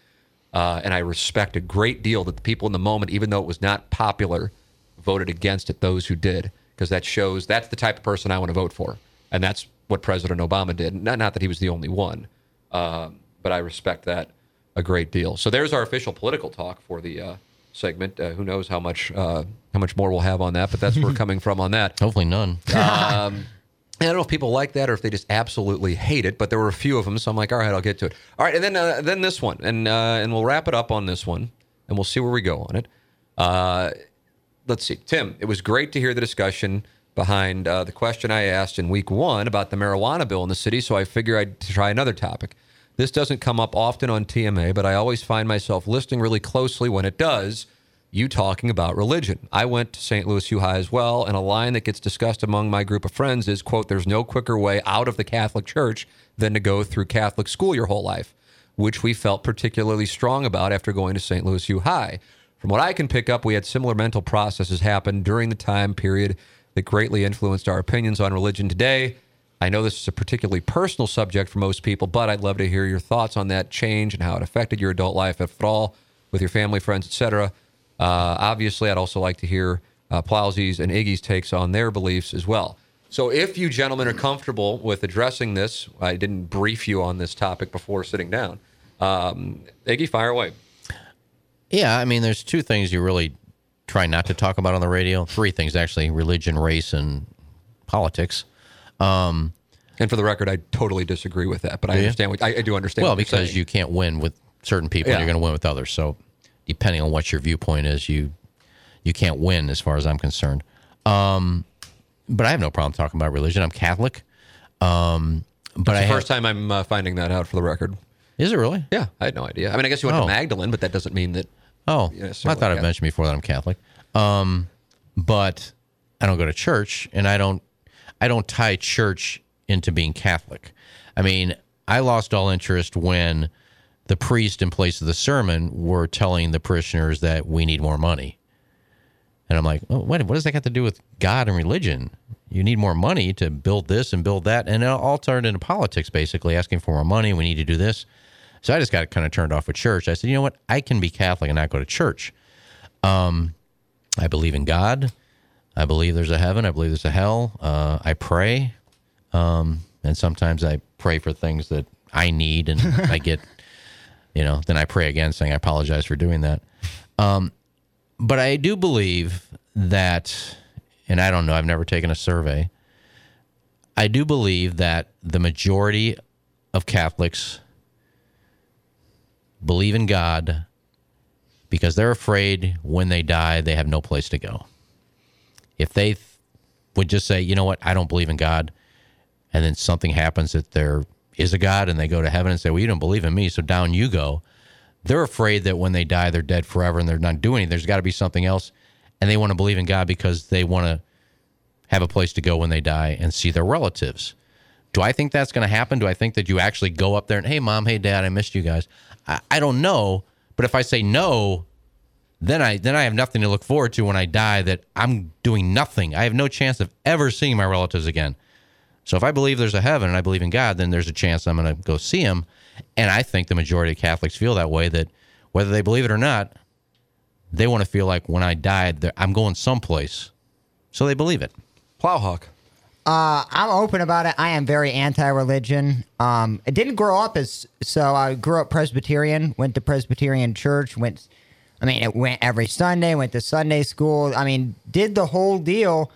uh, and I respect a great deal that the people in the moment, even though it was not popular, voted against it. Those who did, because that shows that's the type of person I want to vote for, and that's what President Obama did. Not, not that he was the only one, um, but I respect that a great deal. So there's our official political talk for the uh, segment. Uh, who knows how much uh, how much more we'll have on that, but that's where we're coming from on that. Hopefully none. Um, I don't know if people like that or if they just absolutely hate it, but there were a few of them, so I'm like, all right, I'll get to it. All right, and then uh, then this one, and uh, and we'll wrap it up on this one, and we'll see where we go on it. Uh, let's see, Tim. It was great to hear the discussion behind uh, the question I asked in week one about the marijuana bill in the city. So I figure I'd try another topic. This doesn't come up often on TMA, but I always find myself listening really closely when it does. you talking about religion. I went to St. Louis U High as well, and a line that gets discussed among my group of friends is, quote, there's no quicker way out of the Catholic Church than to go through Catholic school your whole life, which we felt particularly strong about after going to St. Louis U High. From what I can pick up, we had similar mental processes happen during the time period that greatly influenced our opinions on religion today. I know this is a particularly personal subject for most people, but I'd love to hear your thoughts on that change and how it affected your adult life, if at all, with your family, friends, etc. Uh, obviously, I'd also like to hear uh, Plowsy's and Iggy's takes on their beliefs as well. So, if you gentlemen are comfortable with addressing this, I didn't brief you on this topic before sitting down. Um, Iggy, fire away. Yeah, I mean, there's two things you really try not to talk about on the radio. Three things, actually religion, race, and politics. Um, and for the record, I totally disagree with that, but I understand what I, I do understand. Well, because you can't win with certain people, Yeah. you're going to win with others. So, depending on what your viewpoint is, you you can't win, as far as I'm concerned. Um, but I have no problem talking about religion. I'm Catholic. Um, but I the have, first time I'm uh, finding that out for the record. is it really? Yeah, I had no idea. I mean, I guess you went Oh. to Magdalene, but that doesn't mean that. Oh, I thought I mentioned before that I'm Catholic. Um, but I don't go to church, and I don't I don't tie church into being Catholic. I mean, I lost all interest when the priest in place of the sermon were telling the parishioners that we need more money. And I'm like, oh, what, what does that got to do with God and religion? You need more money to build this and build that. And it all turned into politics, basically, asking for more money. We need to do this. So I just got kind of turned off with church. I said, you know what? I can be Catholic and not go to church. Um, I believe in God. I believe there's a heaven. I believe there's a hell. Uh, I pray. Um, and sometimes I pray for things that I need and I get, you know, then I pray again saying I apologize for doing that. Um, but I do believe that, and I don't know, I've never taken a survey. I do believe that the majority of Catholics believe in God because they're afraid when they die, they have no place to go. If they th- would just say, you know what, I don't believe in God, and then something happens that there is a God and they go to heaven and say, well, you don't believe in me, so down you go. They're afraid that when they die, they're dead forever and they're not doing anything. There's got to be something else. And they want to believe in God because they want to have a place to go when they die and see their relatives. Do I think that's going to happen? Do I think that you actually go up there and, hey, mom, hey, dad, I missed you guys? I, I don't know. But if I say no, then I then I have nothing to look forward to when I die. That I'm doing nothing. I have no chance of ever seeing my relatives again. So if I believe there's a heaven and I believe in God, then there's a chance I'm going to go see him. And I think the majority of Catholics feel that way. That whether they believe it or not, they want to feel like when I died, I'm going someplace. So they believe it. Plowhawk. Uh, I'm open about it. I am very anti-religion. Um, I didn't grow up as so. I grew up Presbyterian. Went to Presbyterian church. Went. I mean, it went every Sunday. Went to Sunday school. I mean, did the whole deal.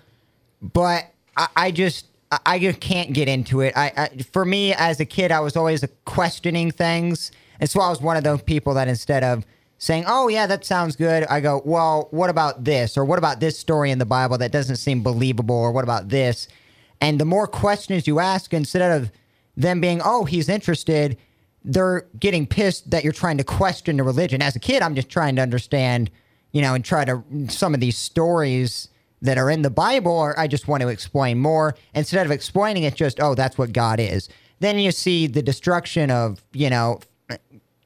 But I, I just, I, just can't get into it. I, I, for me as a kid, I was always questioning things, and so I was one of those people that instead of saying, "Oh yeah, that sounds good," I go, "Well, what about this? Or what about this story in the Bible that doesn't seem believable? Or what about this?" And the more questions you ask, instead of them being, "Oh, he's interested," they're getting pissed that you're trying to question the religion. As a kid, I'm just trying to understand, you know, and try to some of these stories that are in the Bible, or I just want to explain more instead of explaining it. Just, oh, that's what God is. Then you see the destruction of, you know,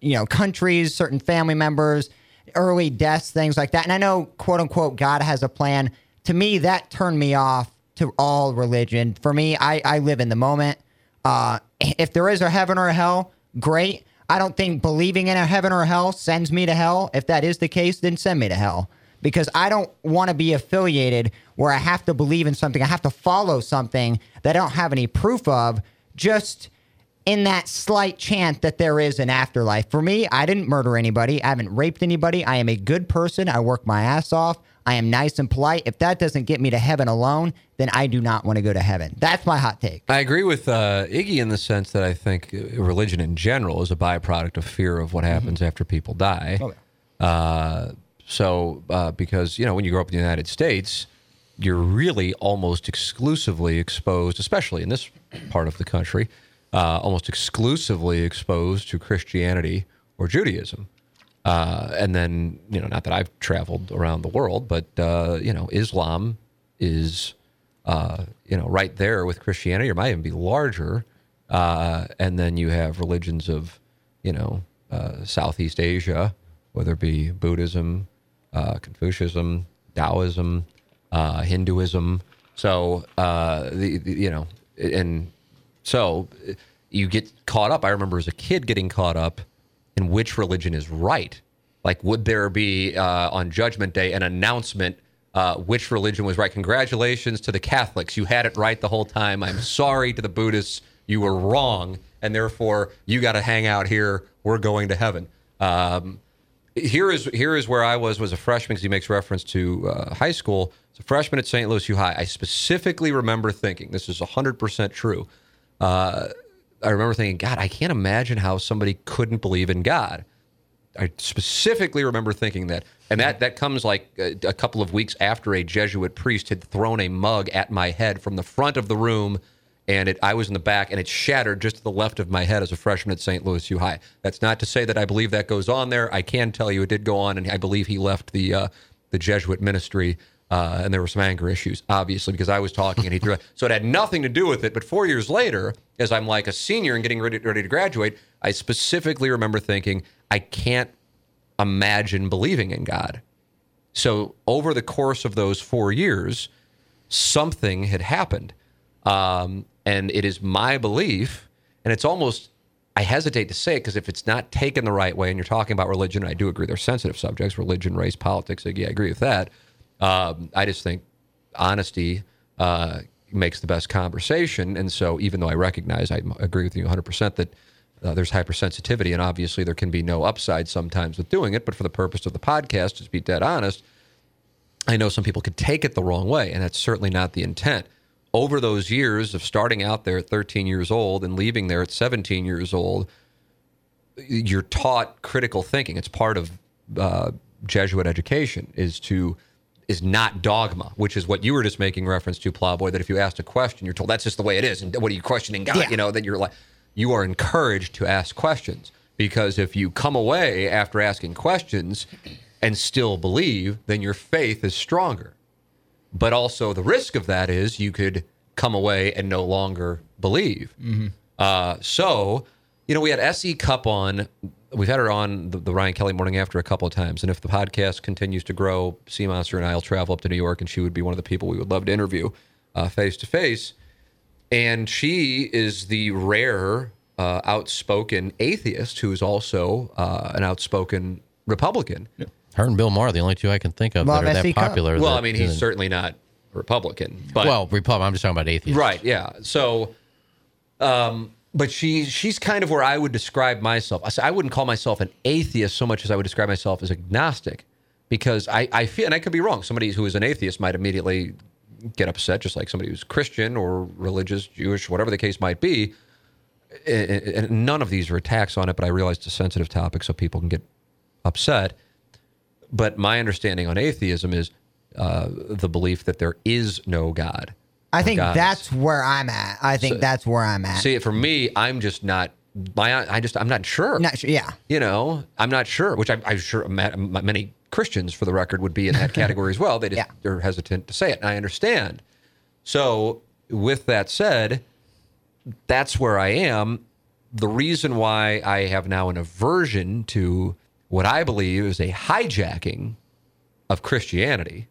you know, countries, certain family members, early deaths, things like that. And I know, quote unquote, God has a plan. To me, that turned me off to all religion. For me, I, I live in the moment. Uh, if there is a heaven or a hell, great. I don't think believing in a heaven or hell sends me to hell. If that is the case, then send me to hell. Because I don't want to be affiliated where I have to believe in something, I have to follow something that I don't have any proof of, just in that slight chance that there is an afterlife. For me, I didn't murder anybody. I haven't raped anybody. I am a good person. I work my ass off. I am nice and polite. If that doesn't get me to heaven alone, then I do not want to go to heaven. That's my hot take. I agree with uh, Iggy in the sense that I think religion in general is a byproduct of fear of what happens after people die. Uh, so, uh, because, you know, when you grow up in the United States, you're really almost exclusively exposed, especially in this part of the country, uh, almost exclusively exposed to Christianity or Judaism. Uh, and then, you know, not that I've traveled around the world, but, uh, you know, Islam is, uh, you know, right there with Christianity, or might even be larger. Uh, and then you have religions of, you know, uh, Southeast Asia, whether it be Buddhism, uh, Confucianism, Taoism, Hinduism. So, the, the, you know, and so you get caught up. I remember as a kid getting caught up in which religion is right. Like, would there be uh, on Judgment Day an announcement uh, which religion was right? Congratulations to the Catholics. You had it right the whole time. I'm sorry to the Buddhists. You were wrong. And therefore, you got to hang out here. We're going to heaven. Um, here is here is where I was was a freshman because he makes reference to uh, high school. As a freshman at St. Louis U High, I specifically remember thinking this is 100% true. Uh, I remember thinking, God, I can't imagine how somebody couldn't believe in God. I specifically remember thinking that, and that that comes like a, a couple of weeks after a Jesuit priest had thrown a mug at my head from the front of the room and it, I was in the back, and it shattered just to the left of my head as a freshman at St. Louis U High. That's not to say that I believe that goes on there. I can tell you it did go on, and I believe he left the uh, the Jesuit ministry, uh, and there were some anger issues, obviously, because I was talking and he threw it. So it had nothing to do with it. But four years later, as I'm like a senior and getting ready, ready to graduate, I specifically remember thinking, I can't imagine believing in God. So over the course of those four years, something had happened. Um, and it is my belief, and it's almost, I hesitate to say it because if it's not taken the right way, and you're talking about religion, I do agree they're sensitive subjects religion, race, politics. Yeah, I agree with that. Um, I just think honesty uh, makes the best conversation. And so, even though I recognize, I agree with you 100% that uh, there's hypersensitivity, and obviously there can be no upside sometimes with doing it. But for the purpose of the podcast, just be dead honest, I know some people could take it the wrong way, and that's certainly not the intent over those years of starting out there at 13 years old and leaving there at 17 years old, you're taught critical thinking. It's part of uh, Jesuit education is to is not dogma, which is what you were just making reference to, Plowboy. That if you asked a question, you're told that's just the way it is, and what are you questioning God? Yeah. You know that you're like you are encouraged to ask questions because if you come away after asking questions and still believe, then your faith is stronger. But also, the risk of that is you could come away and no longer believe. Uh, so, you know, we had S.E. Cupp on. We've had her on the, the Ryan Kelly morning after a couple of times. And if the podcast continues to grow, Sea Monster and I will travel up to New York, and she would be one of the people we would love to interview face to face. And she is the rare, uh, outspoken atheist who is also uh, an outspoken Republican. Her and Bill Maher are the only two I can think of Well, that are that popular. Well, that- I mean, he's certainly not Republican, but well, Republican. I'm just talking about atheists. Right. Yeah. So, um, but she she's kind of where I would describe myself. I wouldn't call myself an atheist so much as I would describe myself as agnostic, because I I feel and I could be wrong. Somebody who is an atheist might immediately get upset, just like somebody who's Christian or religious, Jewish, whatever the case might be. And none of these are attacks on it, but I realize it's a sensitive topic, so people can get upset. But my understanding on atheism is uh, the belief that there is no God. I think gods. that's where I'm at. I think So- that's where I'm at. See, for me, I'm just not. My, I just, I'm not sure. Not sure. Yeah. You know, I'm not sure. Which I'm, I'm sure ma- ma- many Christians, for the record, would be in that category as well. They just Yeah. they're hesitant to say it, and I understand. So, with that said, that's where I am. The reason why I have now an aversion to what I believe is a hijacking of Christianity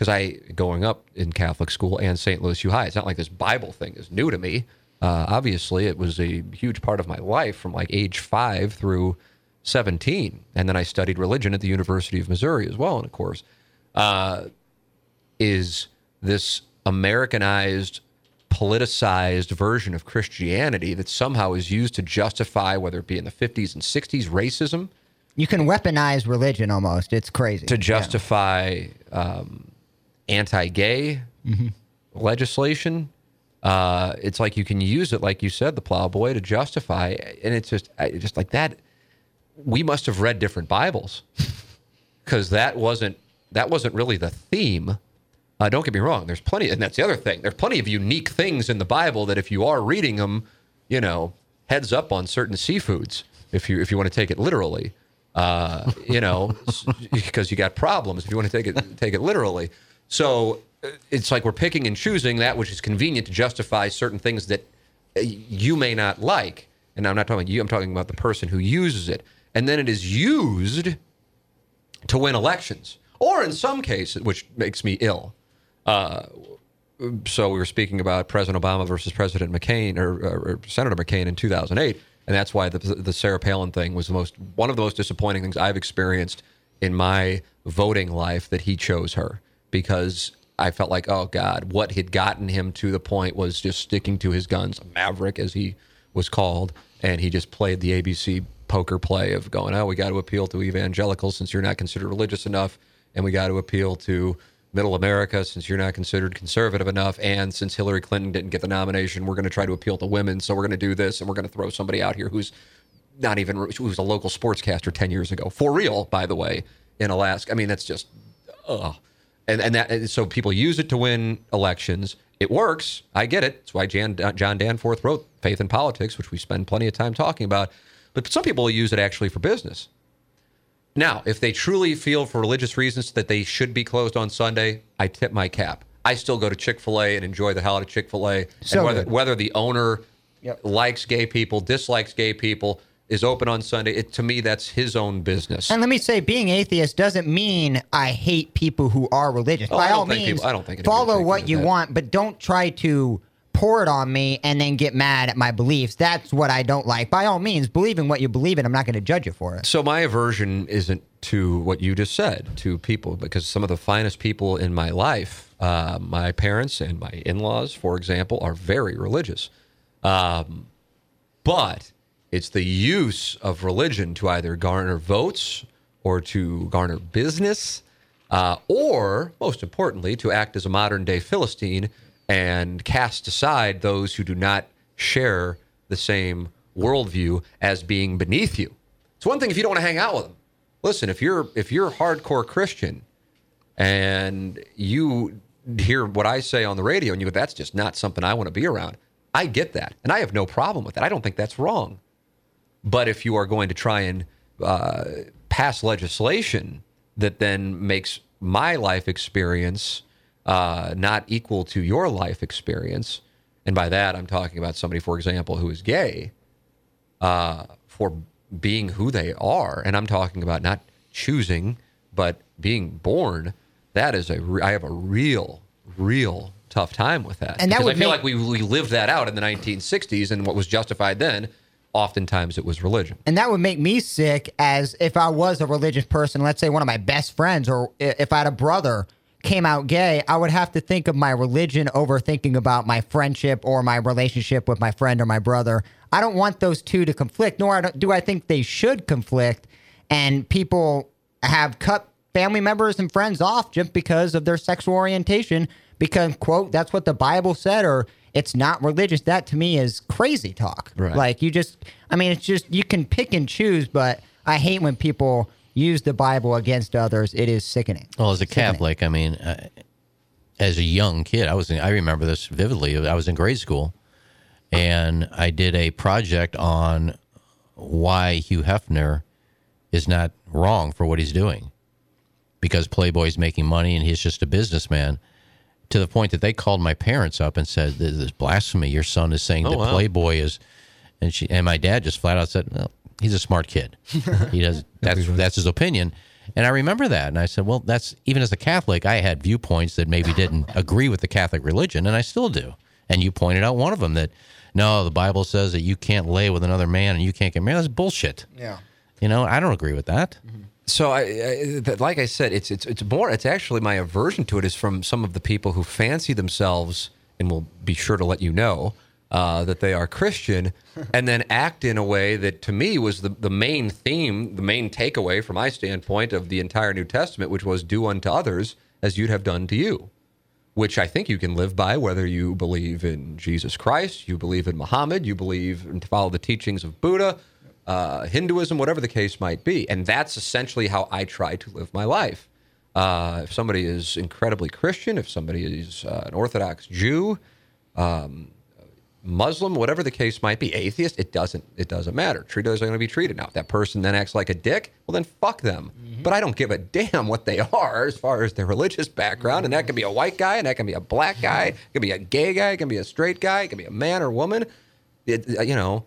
because I going up in Catholic school and St. Louis U High. It's not like this Bible thing is new to me. Uh, obviously, it was a huge part of my life from like age five through seventeen, and then I studied religion at the University of Missouri as well. And of course, uh, is this Americanized, politicized version of Christianity that somehow is used to justify whether it be in the fifties and sixties racism, You can weaponize religion almost. It's crazy. to justify um, anti-gay legislation. Uh, it's like you can use it, like you said, the plowboy to justify, and it's just, just like that. We must have read different Bibles because that wasn't that wasn't really the theme. Uh, don't get me wrong. There's plenty, and that's the other thing. There's plenty of unique things in the Bible that if you are reading them, you know, heads up on certain seafoods if you if you want to take it literally. uh, you know, because you got problems if you want to take it take it literally. So uh, it's like we're picking and choosing that which is convenient to justify certain things that uh, you may not like. And I'm not talking about you. I'm talking about the person who uses it, and then it is used to win elections, or in some cases, which makes me ill. Uh, so we were speaking about President Obama versus President McCain or, or, or Senator McCain in 2008, and that's why the, the Sarah Palin thing was the most one of the most disappointing things I've experienced in my voting life that he chose her because I felt like, oh God, what had gotten him to the point was just sticking to his guns, maverick as he was called, and he just played the ABC poker play of going, oh, we got to appeal to evangelicals since you're not considered religious enough, and we got to appeal to middle America since you're not considered conservative enough, and since Hillary Clinton didn't get the nomination, we're going to try to appeal to women, so we're going to do this, and we're going to throw somebody out here who's not even who was a local sportscaster 10 years ago for real by the way in alaska i mean that's just ugh. And and that and so people use it to win elections. It works. I get it. That's why Jan, uh, john danforth wrote faith and politics which we spend plenty of time talking about. But some people use it actually for business. Now if they truly feel for religious reasons that they should be closed on sunday i tip my cap. I still go to chick-fil-a and enjoy the hell out of chick-fil-a. So and whether, whether the owner Yep. likes gay people, dislikes gay people, is open on Sunday. It, to me, that's his own business. And let me say, being atheist doesn't mean I hate people who are religious. Oh, By all means, people- I don't think follow what you that. want, but don't try to pour it on me and then get mad at my beliefs. That's what I don't like. By all means, believe in what you believe in. I'm not going to judge you for it. so my aversion isn't to what you just said to people because some of the finest people in my life, uh, my parents and my in-laws, for example, are very religious. Um, but it's the use of religion to either garner votes or to garner business, uh, or most importantly, to act as a modern day Philistine and cast aside those who do not share the same worldview as being beneath you. It's one thing if you don't want to hang out with them. Listen, if you're if you're a hardcore Christian and you hear what I say on the radio and you go, that's just not something I want to be around. I get that. And I have no problem with that. I don't think that's wrong. But if you are going to try and uh, pass legislation that then makes my life experience uh, not equal to your life experience, and by that I'm talking about somebody, for example, who is gay, uh, for being who they are, and I'm talking about not choosing but being born. That is a re- I have a real, real tough time with that. And that because I feel make- like we we lived that out in the 1960s, and what was justified then, oftentimes it was religion. And that would make me sick as if I was a religious person, let's say one of my best friends, or if I had a brother came out gay, I would have to think of my religion over thinking about my friendship or my relationship with my friend or my brother. I don't want those two to conflict, nor do I think they should conflict. And people have cut family members and friends off just because of their sexual orientation, because, quote, that's what the Bible said, or it's not religious. That to me is crazy talk. Right. Like, you just, I mean, it's just, you can pick and choose, but I hate when people use the Bible against others. It is sickening. Well, as a Catholic, I mean, uh, as a young kid, I was in, I remember this vividly. I was in grade school, and I did a project on why Hugh Hefner is not wrong for what he's doing, because Playboy's making money and he's just a businessman. To the point that they called my parents up and said, "This is blasphemy. Your son is saying oh, that wow. Playboy is," and she and my dad just flat out said, "No, he's a smart kid. He does that's that's his opinion." And I remember that, and I said, "Well, that's even as a Catholic, I had viewpoints that maybe didn't agree with the Catholic religion, and I still do." And you pointed out one of them that, no, the Bible says that you can't lay with another man and you can't get married. That's bullshit. Yeah. You know, I don't agree with that. Mm-hmm. So I, I like I said, it's it's it's more. It's actually my aversion to it is from some of the people who fancy themselves and will be sure to let you know uh, that they are Christian, and then act in a way that to me was the the main theme, the main takeaway from my standpoint of the entire New Testament, which was do unto others as you'd have done to you. Which I think you can live by, whether you believe in Jesus Christ, you believe in Muhammad, you believe and follow the teachings of Buddha, uh, Hinduism, whatever the case might be. And that's essentially how I try to live my life. Uh, if somebody is incredibly Christian, if somebody is uh, an Orthodox Jew, um, Muslim, whatever the case might be, atheist, it doesn't it doesn't matter. Treated as they're going to be treated. Now, if that person then acts like a dick, well then fuck them. But I don't give a damn what they are as far as their religious background, and that can be a white guy, and that can be a black guy, it can be a gay guy, it can be a straight guy, it can be a man or woman. It, uh, you know,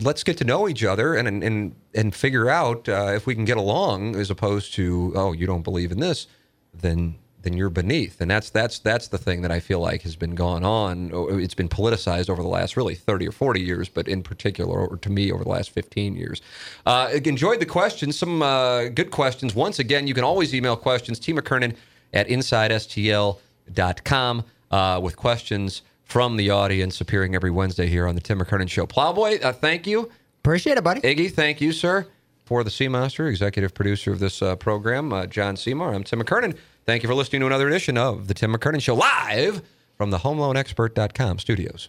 let's get to know each other and and and figure out uh, if we can get along, as opposed to oh, you don't believe in this, then then you're beneath, and that's that's that's the thing that I feel like has been going on. Oh, It's been politicized over the last really thirty or forty years, but in particular, or to me, over the last fifteen years. Uh, enjoyed the questions, some uh, good questions. Once again, you can always email questions T McKernan at InsideSTL.com uh, with questions from the audience appearing every Wednesday here on the Tim McKernan Show. Plowboy, uh, thank you. Appreciate it, buddy. Iggy, thank you, sir. For the Sea Master, executive producer of this uh, program, uh, John Seymour, I'm Tim McKernan. Thank you for listening to another edition of the Tim McKernan Show live from the HomeLoanExpert.com studios.